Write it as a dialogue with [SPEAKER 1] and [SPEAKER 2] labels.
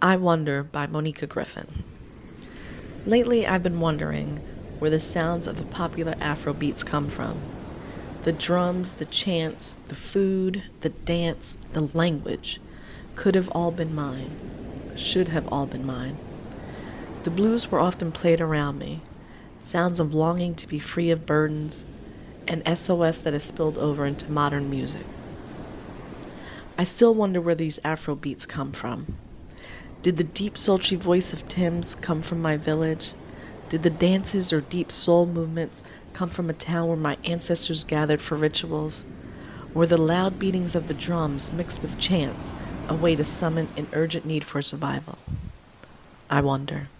[SPEAKER 1] I Wonder by Monica Griffin. Lately I've been wondering where the sounds of the popular Afro beats come from. The drums, the chants, the food, the dance, the language could have all been mine, should have all been mine. The blues were often played around me, sounds of longing to be free of burdens, an SOS that has spilled over into modern music. I still wonder where these Afro beats come from. Did the deep sultry voice of Tems come from my village? Did the dances or deep soul movements come from a town where my ancestors gathered for rituals? Were the loud beatings of the drums mixed with chants a way to summon an urgent need for survival? I wonder.